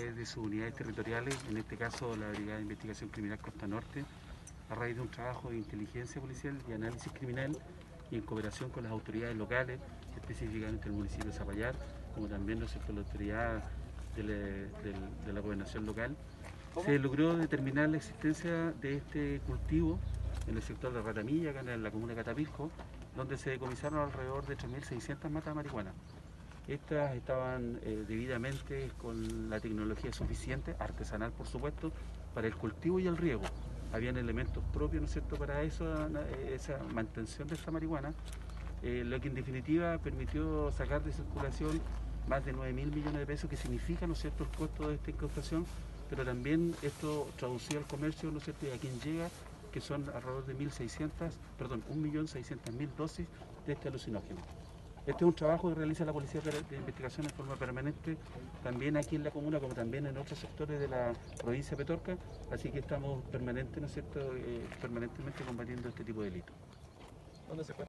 través de sus unidades territoriales, en este caso la Brigada de Investigación Criminal Costa Norte, a raíz de un trabajo de inteligencia policial y análisis criminal y en cooperación con las autoridades locales, específicamente el municipio de Zapallar, como también ¿no es cierto? la autoridad de la, del- de la gobernación local, se logró determinar la existencia de este cultivo en el sector de Ratamilla, acá en la comuna de Catapilco, donde se decomisaron alrededor de 3.600 matas de marihuana. Estas estaban eh, debidamente con la tecnología suficiente, artesanal por supuesto, para el cultivo y el riego. Habían elementos propios, ¿no es para eso, eh, esa mantención de esta marihuana, eh, lo que en definitiva permitió sacar de circulación más de 9 mil millones de pesos, que significa, ¿no es cierto?, el costo de esta incautación, pero también esto traducido al comercio, ¿no es y a quien llega, que son alrededor de 1.600, perdón, 1.600.000 dosis de este alucinógeno. Este es un trabajo que realiza la Policía de Investigación en forma permanente, también aquí en la comuna, como también en otros sectores de la provincia de Petorca, así que estamos permanente, ¿no es cierto?, eh, permanentemente combatiendo este tipo de delitos. ¿Dónde se?